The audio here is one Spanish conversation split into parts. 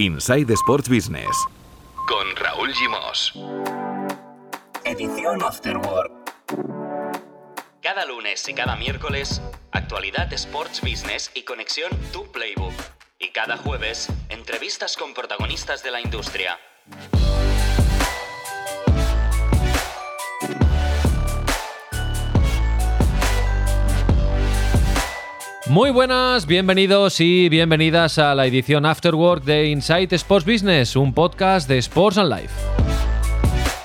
Inside Sports Business. Con Raúl Gimos. Edición Afterwork. Cada lunes y cada miércoles, actualidad Sports Business y conexión Tu Playbook. Y cada jueves, entrevistas con protagonistas de la industria. Muy buenas, bienvenidos y bienvenidas a la edición Afterwork de Insight Sports Business, un podcast de Sports and Life.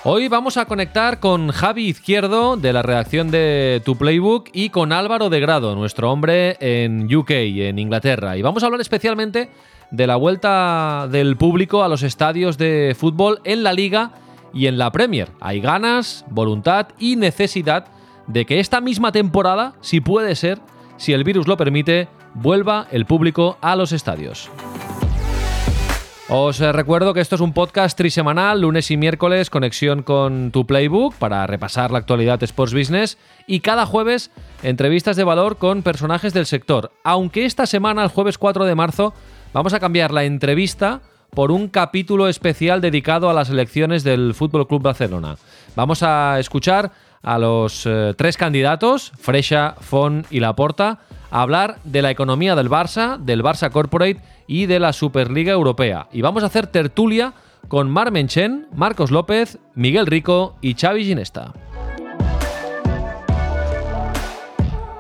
Hoy vamos a conectar con Javi Izquierdo de la redacción de Tu Playbook y con Álvaro de Grado, nuestro hombre en UK, en Inglaterra. Y vamos a hablar especialmente de la vuelta del público a los estadios de fútbol en la liga y en la Premier. Hay ganas, voluntad y necesidad de que esta misma temporada, si puede ser, si el virus lo permite, vuelva el público a los estadios. Os recuerdo que esto es un podcast trisemanal, lunes y miércoles, conexión con tu playbook para repasar la actualidad Sports Business y cada jueves entrevistas de valor con personajes del sector. Aunque esta semana, el jueves 4 de marzo, vamos a cambiar la entrevista por un capítulo especial dedicado a las elecciones del Fútbol Club Barcelona. Vamos a escuchar a los eh, tres candidatos, Freixa, Font y Laporta, a hablar de la economía del Barça, del Barça Corporate y de la Superliga Europea. Y vamos a hacer tertulia con Mar Menchen, Marcos López, Miguel Rico y Xavi Ginesta.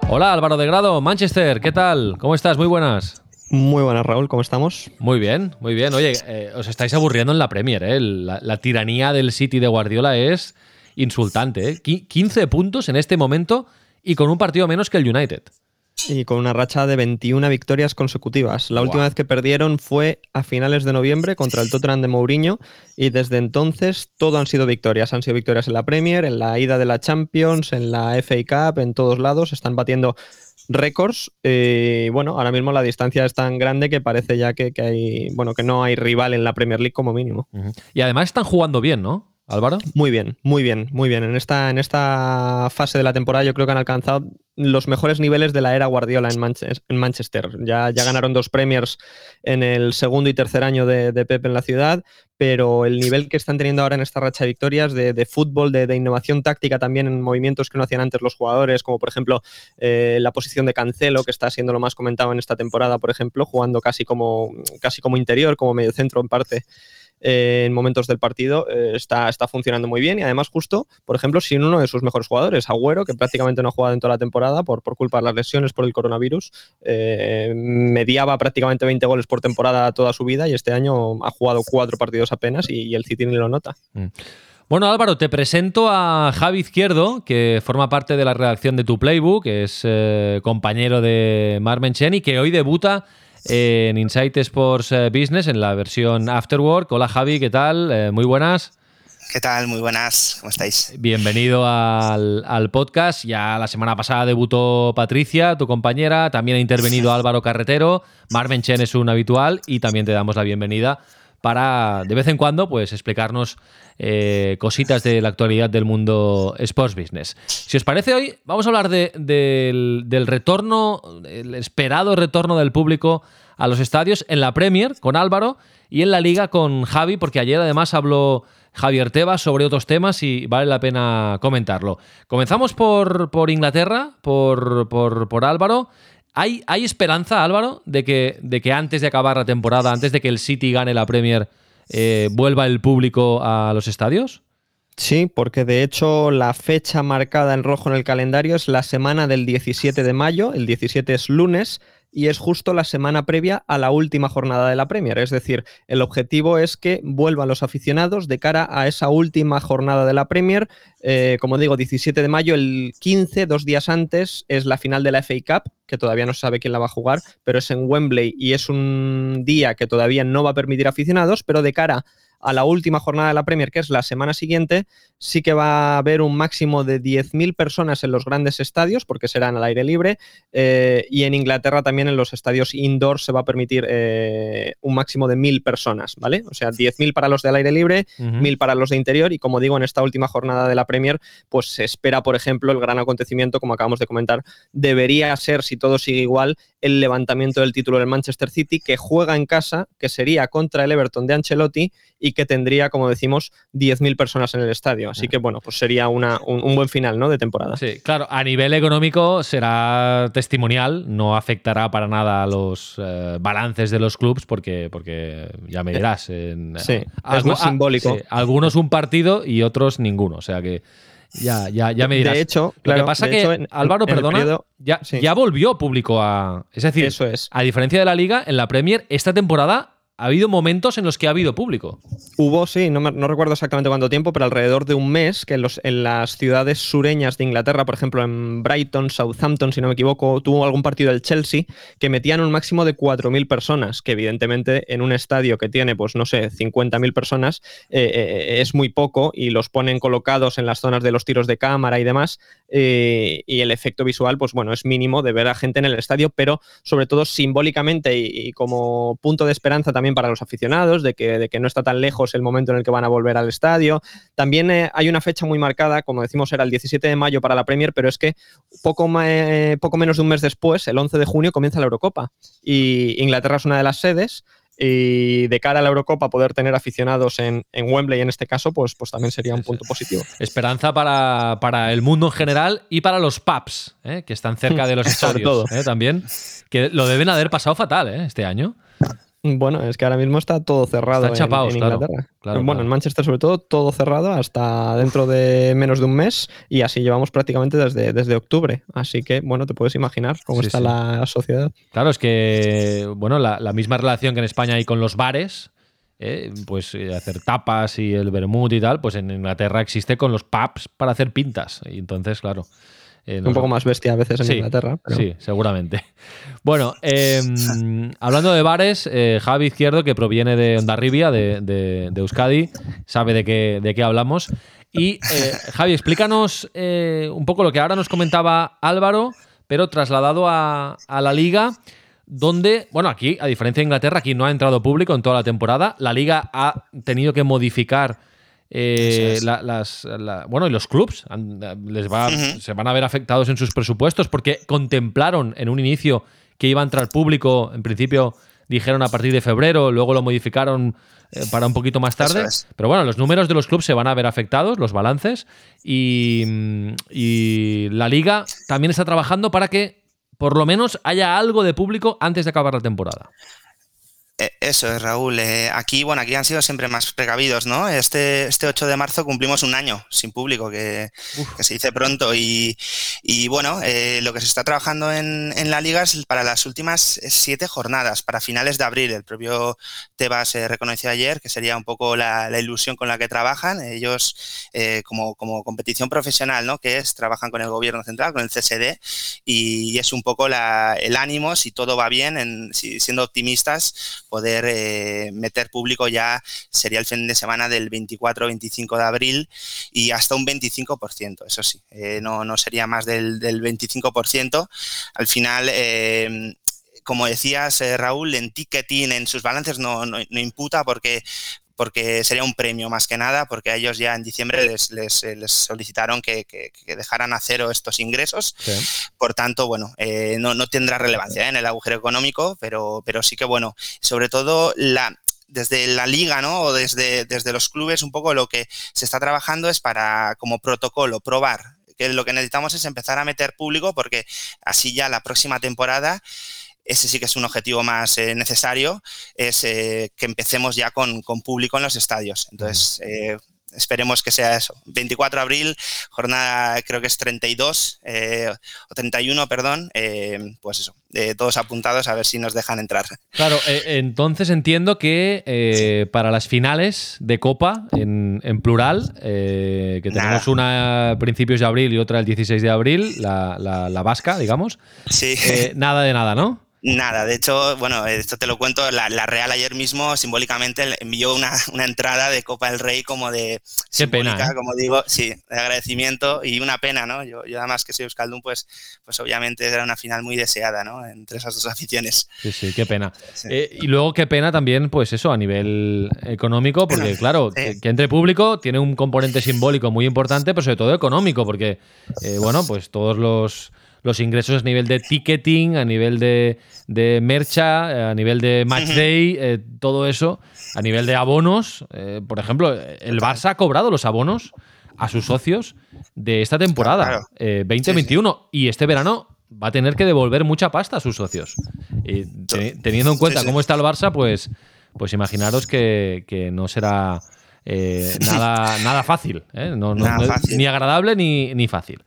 Hola Álvaro de Grado, Manchester, ¿qué tal? ¿Cómo estás? Muy buenas. Muy buenas, Raúl, ¿cómo estamos? Muy bien, muy bien. Oye, eh, os estáis aburriendo en la Premier, ¿eh? La, la, tiranía del City de Guardiola es insultante, ¿eh? 15 puntos en este momento y con un partido menos que el United. Y con una racha de 21 victorias consecutivas. La última vez que perdieron fue a finales de noviembre contra el Tottenham de Mourinho y desde entonces todo han sido victorias. Han sido victorias en la Premier, en la ida de la Champions, en la FA Cup, en todos lados. Están batiendo récords. Eh, bueno, ahora mismo la distancia es tan grande que parece ya que, que, hay, bueno, que no hay rival en la Premier League como mínimo. Uh -huh. Y además están jugando bien, ¿no? Álvaro. Muy bien, muy bien, muy bien. En esta, en esta fase de la temporada yo creo que han alcanzado los mejores niveles de la era Guardiola en, en Manchester. Ya, ya, ganaron dos Premiers en el segundo y tercer año de, de, Pep en la ciudad, pero el nivel que están teniendo ahora en esta racha de victorias de, fútbol, de, innovación táctica también en movimientos que no hacían antes los jugadores, como por ejemplo eh, la posición de Cancelo, que está siendo lo más comentado en esta temporada, por ejemplo, jugando casi como, casi como interior, como medio centro en parte eh, en momentos del partido eh, está, está funcionando muy bien y además justo, por ejemplo, sin uno de sus mejores jugadores, Agüero, que prácticamente no ha jugado en toda la temporada por, por culpa de las lesiones por el coronavirus, eh, mediaba prácticamente 20 goles por temporada toda su vida y este año ha jugado cuatro partidos apenas y, y el City ni lo nota. Mm. Bueno, Álvaro, te presento a Javi Izquierdo, que forma parte de la redacción de Tu Playbook, que es eh, compañero de Marmen Chen y que hoy debuta en Insight Sports eh, Business en la versión Afterwork. Hola Javi, ¿qué tal? Eh, muy buenas. ¿Qué tal? Muy buenas, ¿cómo estáis? Bienvenido al, al, podcast. Ya la semana pasada debutó Patricia, tu compañera, también ha intervenido Álvaro Carretero, Marmen Chen es un habitual y también te damos la bienvenida para de vez en cuando pues explicarnos eh, cositas de la actualidad del mundo sports business. Si os parece hoy, vamos a hablar de, de, del, del retorno, el esperado retorno del público a los estadios en la Premier con Álvaro y en la Liga con Javi, porque ayer además habló Javier Tebas sobre otros temas y vale la pena comentarlo. Comenzamos por, por Inglaterra, por, por, por Álvaro. ¿Hay, ¿Hay, esperanza, Álvaro, de que, de que antes de acabar la temporada, antes de que el City gane la Premier, eh, vuelva el público a los estadios? Sí, porque de hecho la fecha marcada en rojo en el calendario es la semana del 17 de mayo, el 17 es lunes, y es justo la semana previa a la última jornada de la Premier. Es decir, el objetivo es que vuelvan los aficionados de cara a esa última jornada de la Premier. Eh, como digo, 17 de mayo, el 15, dos días antes, es la final de la FA Cup, que todavía no se sabe quién la va a jugar, pero es en Wembley y es un día que todavía no va a permitir aficionados, pero de cara la última jornada de la Premier, que es la semana siguiente, sí que va a haber un máximo de 10.000 personas en los grandes estadios, porque serán al aire libre, eh, y en Inglaterra también en los estadios indoor se va a permitir eh, un máximo de 1.000 personas, ¿vale? O sea, 10.000 para los del aire libre, 1.000 para los de interior, y como digo, en esta última jornada de la Premier, pues se espera, por ejemplo, el gran acontecimiento, como acabamos de comentar, debería ser, si todo sigue igual, el levantamiento del título del Manchester City, que juega en casa, que sería contra el Everton de Ancelotti y que tendría, como decimos, 10.000 personas en el estadio. Así que, bueno, pues sería una, un, buen final ¿no? de temporada. Sí, claro, a nivel económico será testimonial, no afectará para nada a los eh, balances de los clubes, porque, porque ya me dirás. En, sí, es más simbólico. algunos un partido y otros ninguno, o sea que. Ya, ya, ya me dirás. De hecho, lo que pasa que Álvaro, perdona, ya, ya volvió público a. Es decir, Eso es. a diferencia de la Liga, en la Premier, esta temporada ha habido momentos en los que ha habido público. Hubo, sí, no, recuerdo exactamente cuánto tiempo, pero alrededor de un mes que en, los, las ciudades sureñas de Inglaterra, por ejemplo en Brighton, Southampton, si no me equivoco, tuvo algún partido del Chelsea que metían un máximo de 4.000 personas, que evidentemente en un estadio que tiene, pues no sé, 50.000 personas eh, eh, es muy poco y los ponen colocados en las zonas de los tiros de cámara y demás, eh, y el efecto visual, pues bueno, es mínimo de ver a gente en el estadio, pero sobre todo simbólicamente y, y como punto de esperanza también también para los aficionados, de que, de que, no está tan lejos el momento en el que van a volver al estadio. También eh, hay una fecha muy marcada, como decimos, era el 17 de mayo para la Premier, pero es que poco, eh, poco menos de un mes después, el 11 de junio, comienza la Eurocopa. Y Inglaterra es una de las sedes y de cara a la Eurocopa poder tener aficionados en, en, Wembley en este caso, pues, pues también sería un punto positivo. Esperanza para, para el mundo en general y para los pubs, ¿eh? que están cerca de los estadios ¿eh? también, que lo deben haber pasado fatal ¿eh? este año. Bueno, es que ahora mismo está todo cerrado en, Inglaterra. bueno, en Manchester sobre todo, todo cerrado hasta dentro de menos de un mes y así llevamos prácticamente desde, desde octubre. Así que, bueno, te puedes imaginar cómo está la sociedad. Claro, es que, bueno, la, misma relación que en España hay con los bares, eh, pues eh, hacer tapas y el vermut y tal, pues en Inglaterra existe con los pubs para hacer pintas. Y entonces, claro. Eh, un poco más bestia a veces en Inglaterra. Sí, seguramente. Bueno, em, hablando de bares, eh, Javi Izquierdo, que proviene de Ondarribia, de, de, Euskadi, sabe de qué, de qué hablamos. Y eh, Javi, explícanos un poco lo que ahora nos comentaba Álvaro, pero trasladado a, a la liga donde, bueno, aquí, a diferencia de Inglaterra, aquí no ha entrado público en toda la temporada. La liga ha tenido que modificar eh, las, bueno, y los clubs les va, se van a ver afectados en sus presupuestos porque contemplaron en un inicio que iba a entrar público, en principio dijeron a partir de febrero, luego lo modificaron eh, para un poquito más tarde. Pero bueno, los números de los clubes se van a ver afectados, los balances, y, y la liga también está trabajando para que por lo menos haya algo de público antes de acabar la temporada. Eh, eso es, Raúl. Eh, aquí, bueno, aquí han sido siempre más precavidos, ¿no? Este, este 8 de marzo cumplimos un año sin público, que, se dice pronto. Y, bueno, eh, lo que se está trabajando en, la liga es para las últimas siete jornadas, para finales de abril. El propio Tebas reconoció ayer que sería un poco la, ilusión con la que trabajan. Ellos, como, como competición profesional, ¿no? Que es, trabajan con el gobierno central, con el CSD, y, es un poco el ánimo, si todo va bien, en, siendo optimistas poder eh, meter público ya sería el fin de semana del 24-25 de abril y hasta un 25%, eso sí, eh, no, no, sería más del, 25%. Al final, eh, como decías, Raúl, en ticketing, en sus balances no, no, imputa porque porque sería un premio más que nada, porque a ellos ya en diciembre les, les, les solicitaron que, que, dejaran a cero estos ingresos. Por tanto, bueno, eh, no, no, tendrá relevancia ¿eh? en el agujero económico, pero, pero sí que, bueno, sobre todo la, desde la liga, ¿no? O desde, desde los clubes, un poco lo que se está trabajando es para, como protocolo, probar que lo que necesitamos es empezar a meter público porque así ya la próxima temporada ese sí que es un objetivo más eh, necesario, es eh, que empecemos ya con, público en los estadios. Entonces, eh, esperemos que sea eso. 24 de abril, jornada creo que es 32 o 31, perdón, pues eso, todos apuntados a ver si nos dejan entrar. Claro, entonces entiendo que para las finales de Copa, en, plural, que tenemos una a principios de abril y otra el 16 de abril, la, la vasca, digamos, sí. nada de nada, ¿no? Nada, de hecho, bueno, esto te lo cuento, la, Real ayer mismo simbólicamente envió una, entrada de Copa del Rey como de Qué pena, ¿eh? como digo, sí, de agradecimiento y una pena, ¿no? Yo, yo además que soy Euskaldun, pues, pues obviamente era una final muy deseada, ¿no? Entre esas dos aficiones. Sí, sí, qué pena. Eh, y luego qué pena también, pues eso, a nivel económico, porque claro, que, entre público tiene un componente simbólico muy importante, pero sobre todo económico, porque, eh, bueno, pues todos los los ingresos a nivel de ticketing, a nivel de, de mercha, a nivel de match day, eh, todo eso, a nivel de abonos. Eh, por ejemplo, el Barça ha cobrado los abonos a sus socios de esta temporada 2021 eh, y este verano va a tener que devolver mucha pasta a sus socios. Y teniendo en cuenta cómo está el Barça, pues, pues imaginaros que, no será nada, nada fácil, ni agradable ni, ni fácil.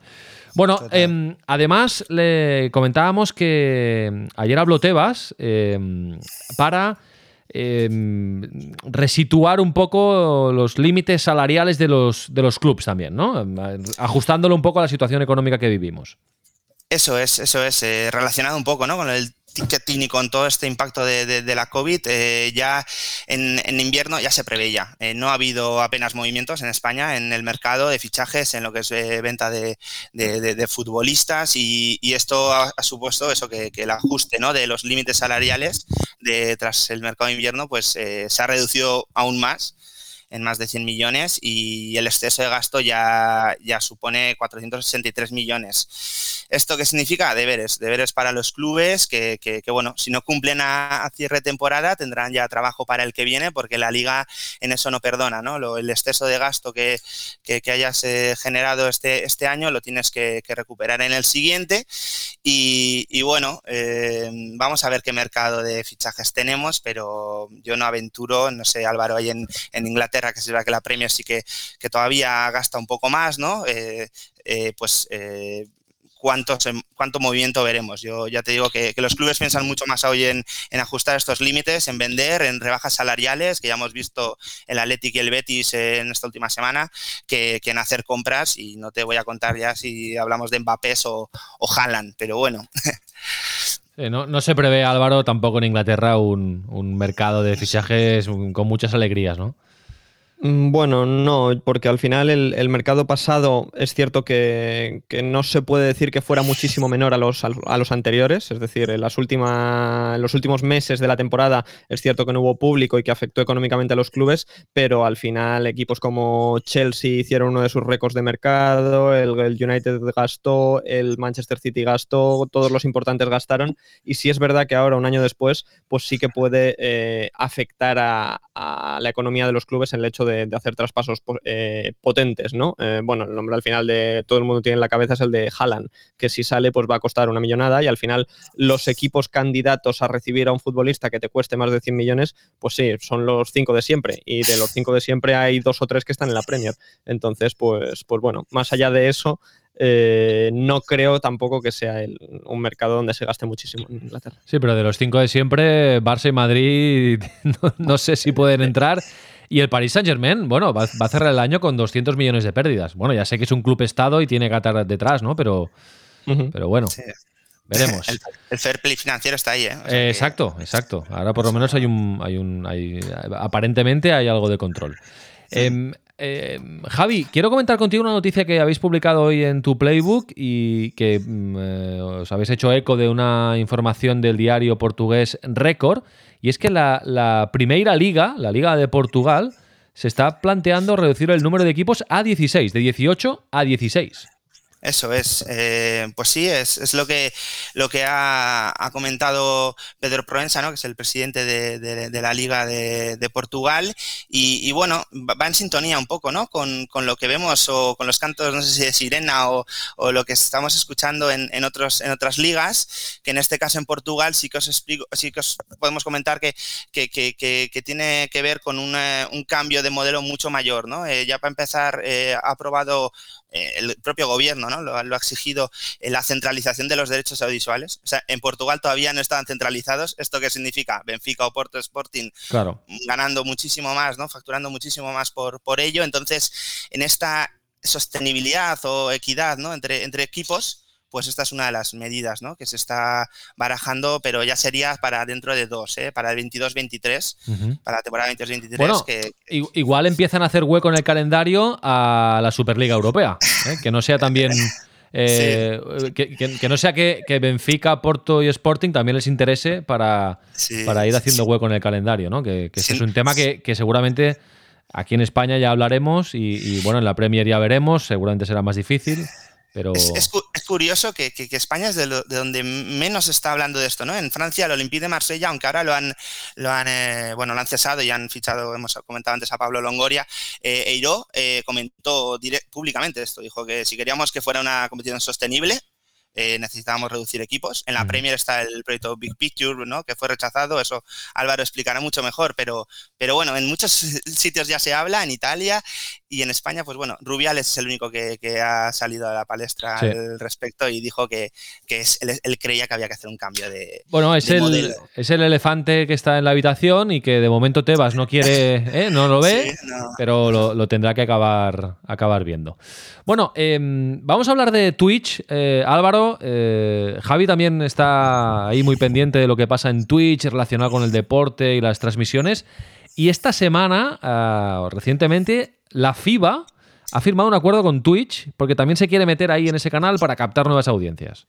Bueno, em, además le comentábamos que em, ayer habló Tebas em, para resituar un poco los límites salariales de los, de los clubes también, ¿no? Ajustándolo un poco a la situación económica que vivimos. Eso es, eso es, eh, relacionado un poco ¿no? con el ticketing y con todo este impacto de, la COVID, eh, ya en, invierno ya se preveía. Eh, no ha habido apenas movimientos en España en el mercado de fichajes, en lo que es venta de, futbolistas y, esto ha, supuesto eso que, el ajuste ¿no? de los límites salariales de, tras el mercado de invierno pues se ha reducido aún más en más de 100 millones y el exceso de gasto ya, ya supone 463 millones. ¿Esto qué significa? Deberes, deberes para los clubes que, que, bueno, si no cumplen a, cierre temporada tendrán ya trabajo para el que viene porque la liga en eso no perdona, ¿no? el exceso de gasto que, que hayas eh, generado este, este año lo tienes que, recuperar en el siguiente y, y bueno, eh, vamos a ver qué mercado de fichajes tenemos, pero yo no aventuro, no sé, Álvaro, ahí en, en Inglaterra que se ve que la Premier sí que, que todavía gasta un poco más, ¿no? Eh, eh, pues eh, cuánto, cuánto movimiento veremos. Yo ya te digo que, los clubes piensan mucho más hoy en, ajustar estos límites, en vender, en rebajas salariales, que ya hemos visto el Athletic y el Betis en esta última semana, que, en hacer compras. Y no te voy a contar ya si hablamos de Mbappé o, o Haaland, pero bueno. no, se prevé, Álvaro, tampoco en Inglaterra un, un mercado de fichajes con muchas alegrías, ¿no? Mm, bueno, no, porque al final el, mercado pasado es cierto que, no se puede decir que fuera muchísimo menor a los, a los anteriores, es decir, en, las últimas, los últimos meses de la temporada es cierto que no hubo público y que afectó económicamente a los clubes, pero al final equipos como Chelsea hicieron uno de sus récords de mercado, el, United gastó, el Manchester City gastó, todos los importantes gastaron. Y sí es verdad que ahora, un año después, pues sí que puede eh, afectar a, la economía de los clubes el hecho de, hacer traspasos eh, potentes, ¿no? Eh, bueno, el nombre al final de todo el mundo tiene en la cabeza es el de Haaland, que si sale pues va a costar una millonada y al final los equipos candidatos a recibir a un futbolista que te cueste más de 100 millones, pues sí, son los cinco de siempre y de los cinco de siempre hay dos o tres que están en la Premier. Entonces, pues, pues bueno, más allá de eso, eh, no creo tampoco que sea un mercado donde se gaste muchísimo en Inglaterra. Sí, pero de los cinco de siempre, Barça y Madrid no sé si pueden entrar. Y el Paris Saint Germain, bueno, va, a cerrar el año con 200 millones de pérdidas. Bueno, ya sé que es un club estado y tiene Qatar detrás, ¿no? Pero, pero bueno. Veremos. El, fair play financiero está ahí, ¿eh? exacto, exacto. Ahora por lo menos hay un, hay un, hay, aparentemente hay algo de control. Em, eh, Javi, quiero comentar contigo una noticia que habéis publicado hoy en tu playbook y que mm, eh, os habéis hecho eco de una información del diario portugués Record y es que la, la Primeira Liga, la Liga de Portugal, se está planteando reducir el número de equipos a 16, de 18 a 16. Eso es, eh, pues sí, es, es, lo que lo que ha, ha comentado Pedro Proenza, ¿no? que es el presidente de, de, la Liga de, de Portugal, y, bueno, va en sintonía un poco ¿no? Con, con, lo que vemos o con los cantos, no sé si de sirena o, o lo que estamos escuchando en, en, otros, en otras ligas, que en este caso en Portugal sí que os explico, sí que os podemos comentar que, que, que, que tiene que ver con una, un cambio de modelo mucho mayor. ¿no? Eh, ya para empezar, eh, ha aprobado el propio gobierno ¿no? Lo, ha exigido eh, la centralización de los derechos audiovisuales. O sea, en Portugal todavía no estaban centralizados. ¿Esto qué significa? Benfica o Porto Sporting claro. ganando muchísimo más, ¿no? facturando muchísimo más por, por ello. Entonces, en esta sostenibilidad o equidad ¿no? entre, entre equipos, pues esta es una de las medidas ¿no? que se está barajando, pero ya sería para dentro de dos, ¿eh? para el 22-23, para la temporada 22-23. Bueno, que, igual empiezan a hacer hueco en el calendario a la Superliga Europea, ¿eh? que no sea también... Eh, que, no sea que, Benfica, Porto y Sporting también les interese para, para ir haciendo hueco en el calendario, ¿no? Que, ese es un tema que, seguramente aquí en España ya hablaremos y, y, bueno, en la Premier ya veremos, seguramente será más difícil. Es, curioso que, España es de, donde menos se está hablando de esto, ¿no? En Francia, el Olympique de Marsella, aunque ahora lo han, lo han, eh, bueno, lo han cesado y han fichado, hemos comentado antes a Pablo Longoria, eh, Eiro eh, comentó públicamente esto, dijo que si queríamos que fuera una competición sostenible, eh, necesitábamos reducir equipos. En la Premier está el proyecto Big Picture, ¿no? que fue rechazado, eso Álvaro explicará mucho mejor, pero, pero bueno, en muchos sitios ya se habla, en Italia y en España, pues bueno, Rubiales es el único que, ha salido a la palestra al respecto y dijo que, es, él, creía que había que hacer un cambio de. Bueno, es, el, es el elefante que está en la habitación y que de momento Tebas no quiere, ¿eh? no lo ve, pero lo, tendrá que acabar, acabar viendo. Bueno, em, vamos a hablar de Twitch, eh, Álvaro. Eh, Javi también está ahí muy pendiente de lo que pasa en Twitch relacionado con el deporte y las transmisiones. Y esta semana, ah, recientemente, la FIBA ha firmado un acuerdo con Twitch porque también se quiere meter ahí en ese canal para captar nuevas audiencias.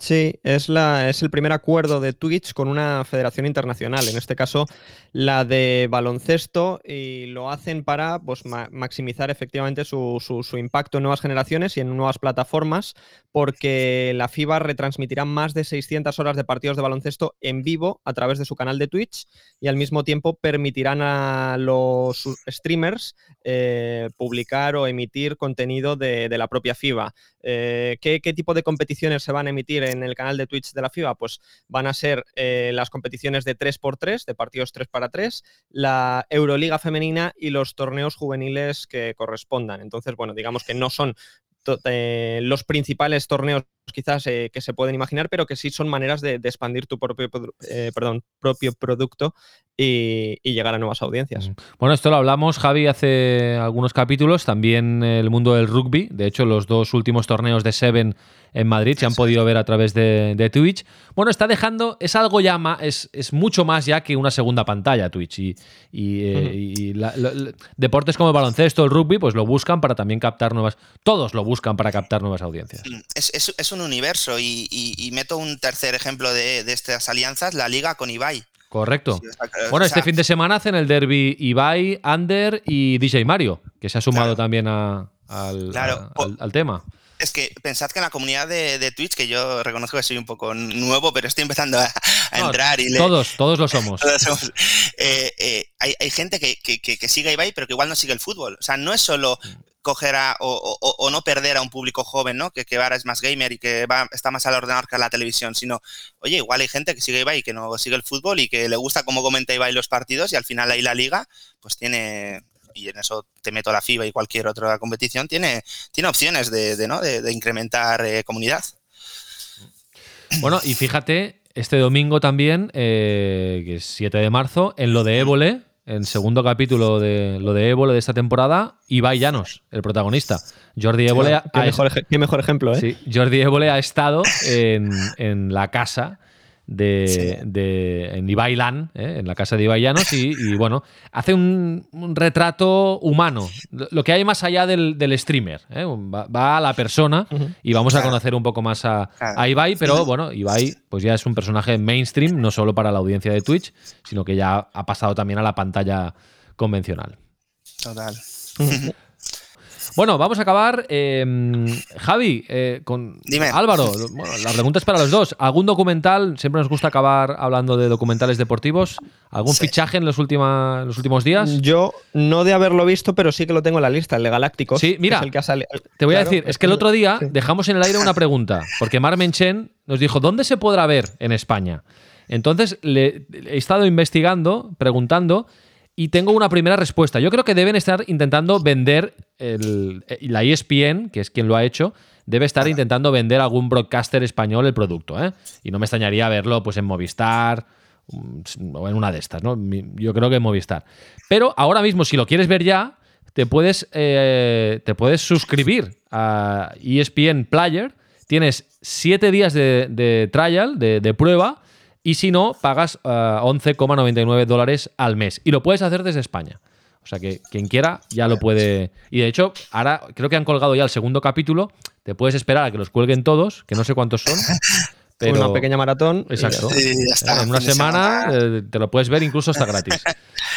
Sí, es, la, es el primer acuerdo de Twitch con una federación internacional, en este caso la de baloncesto, y lo hacen para pues, maximizar efectivamente su, su, impacto en nuevas generaciones y en nuevas plataformas, porque la FIBA retransmitirá más de 600 horas de partidos de baloncesto en vivo a través de su canal de Twitch y al mismo tiempo permitirán a los streamers eh, publicar o emitir contenido de, la propia FIBA. Eh, ¿qué, tipo de competiciones se van a emitir en el canal de Twitch de la FIBA? Pues van a ser eh, las competiciones de 3x3, de partidos 3 para 3, la Euroliga femenina y los torneos juveniles que correspondan. Entonces, bueno, digamos que no son los principales torneos quizás eh, que se pueden imaginar, pero que sí son maneras de, expandir tu propio, eh, perdón, propio producto y, llegar a nuevas audiencias. Mm. Bueno, esto lo hablamos, Javi, hace algunos capítulos, también el mundo del rugby, de hecho los dos últimos torneos de Seven en Madrid se han podido ver a través de, Twitch. Bueno, está dejando, es algo ya más, es, mucho más ya que una segunda pantalla Twitch y, y, eh, deportes como el baloncesto, el rugby, pues lo buscan para también captar nuevas, todos lo buscan para captar nuevas audiencias. Mm, es, un universo y, meto un tercer ejemplo de, estas alianzas, la liga con Ibai. Correcto. bueno, este fin de semana hacen el derby Ibai, Ander y DJ Mario, que se ha sumado también al, al, tema. Es que pensad que en la comunidad de, Twitch, que yo reconozco que soy un poco nuevo, pero estoy empezando a, entrar y Todos, todos lo somos. Eh, eh, hay, gente que, que, sigue a Ibai, pero que igual no sigue el fútbol. O sea, no es solo coger a, o, no perder a un público joven, ¿no? Que, que ahora es más gamer y que va, está más al ordenador que a la televisión, sino, oye, igual hay gente que sigue Ibai que no sigue el fútbol y que le gusta cómo comenta Ibai los partidos y al final ahí la liga, pues tiene, y en eso te meto la FIBA y cualquier otra competición, tiene, tiene opciones de, ¿no? de, incrementar eh, comunidad. Bueno, y fíjate, este domingo también, eh, que es 7 de marzo, en lo de Évole, en segundo capítulo de lo de Évole de esta temporada, Ibai Llanos, el protagonista. Jordi Évole qué, mejor, qué mejor ejemplo, ¿eh? Sí, Jordi Évole ha estado en, en la casa de, de, en Ibailan, ¿eh? en la casa de Ibaillanos, y, y bueno, hace un, retrato humano, lo que hay más allá del, streamer. ¿eh? Va, a la persona y vamos a conocer un poco más a, Ibai, pero bueno, Ibai pues ya es un personaje mainstream, no solo para la audiencia de Twitch, sino que ya ha pasado también a la pantalla convencional. Total. Bueno, vamos a acabar. Em, Javi, eh, con Álvaro, la pregunta es para los dos. ¿Algún documental? Siempre nos gusta acabar hablando de documentales deportivos. ¿Algún fichaje en los, los últimos días? Yo no de haberlo visto, pero sí que lo tengo en la lista, el de Galácticos. Sí, mira, te voy a decir, es que el otro día dejamos en el aire una pregunta, porque Mar Menchen nos dijo, ¿dónde se podrá ver en España? Entonces le, he estado investigando, preguntando, y tengo una primera respuesta. Yo creo que deben estar intentando vender el, la ESPN, que es quien lo ha hecho, debe estar intentando vender algún broadcaster español el producto. ¿eh? Y no me extrañaría verlo pues, en Movistar mm, o en una de estas. ¿no? Yo creo que en Movistar. Pero ahora mismo, si lo quieres ver ya, te puedes, eh, te puedes suscribir a ESPN Player tienes 7 días de, de trial, de, de prueba, y si no, pagas eh, 11,99 dólares al mes. Y lo puedes hacer desde España. O sea que quien quiera ya lo puede. Y de hecho, ahora creo que han colgado ya el segundo capítulo. Te puedes esperar a que los cuelguen todos, que no sé cuántos son. Pero... Una pequeña maratón. Exacto. Sí, ya está, en una semana semana. eh, te lo puedes ver incluso hasta gratis.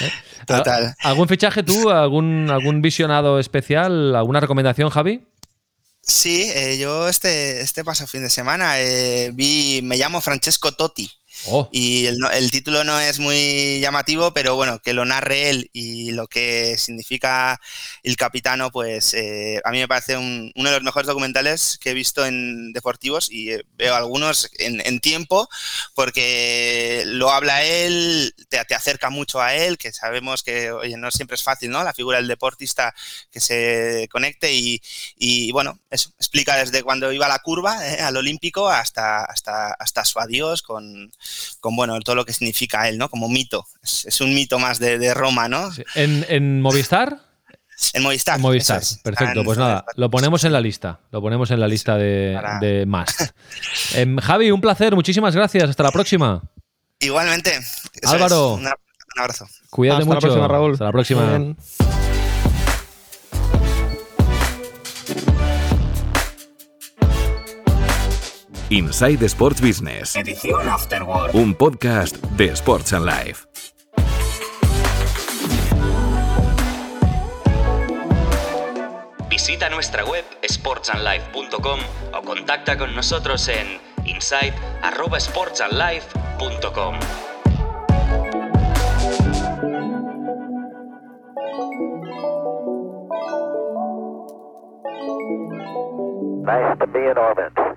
¿Eh? Total. ¿Al- ¿Algún fichaje tú? ¿Algún, ¿Algún visionado especial? ¿Alguna recomendación, Javi? Sí, eh, yo este, este paso fin de semana eh, vi, me llamo Francesco Totti. Oh, Y el, el título no es muy llamativo, pero bueno, que lo narre él y lo que significa el capitano, pues eh, a mí me parece un- uno de los mejores documentales que he visto en deportivos y eh, veo algunos en, en tiempo porque lo habla él, te, te acerca mucho a él, que sabemos que, oye, no siempre es fácil, ¿no? La figura del deportista que se conecte y, y, bueno, eso, explica desde cuando iba a la curva, eh, al olímpico, hasta, hasta, hasta su adiós con, con bueno, todo lo que significa él, ¿no? Como mito. Es, es un mito más de, de Roma, ¿no? sí. ¿En, en Movistar? En Movistar. En Movistar. es. Perfecto, pues nada, lo ponemos en la lista. Lo ponemos en la lista de, Para- de Must. Em, Javi, un placer, muchísimas gracias. Hasta la próxima. Igualmente. Álvaro. es. Un abrazo. Cuídate Hasta la próxima, Raúl. Hasta la próxima. Inside Sports Business. Edición Afterword. Un podcast de Sports and Life. Visita nuestra web sportsandlife.com o contacta con nosotros en insight@sportsandlife.com. Nice to be in orbit.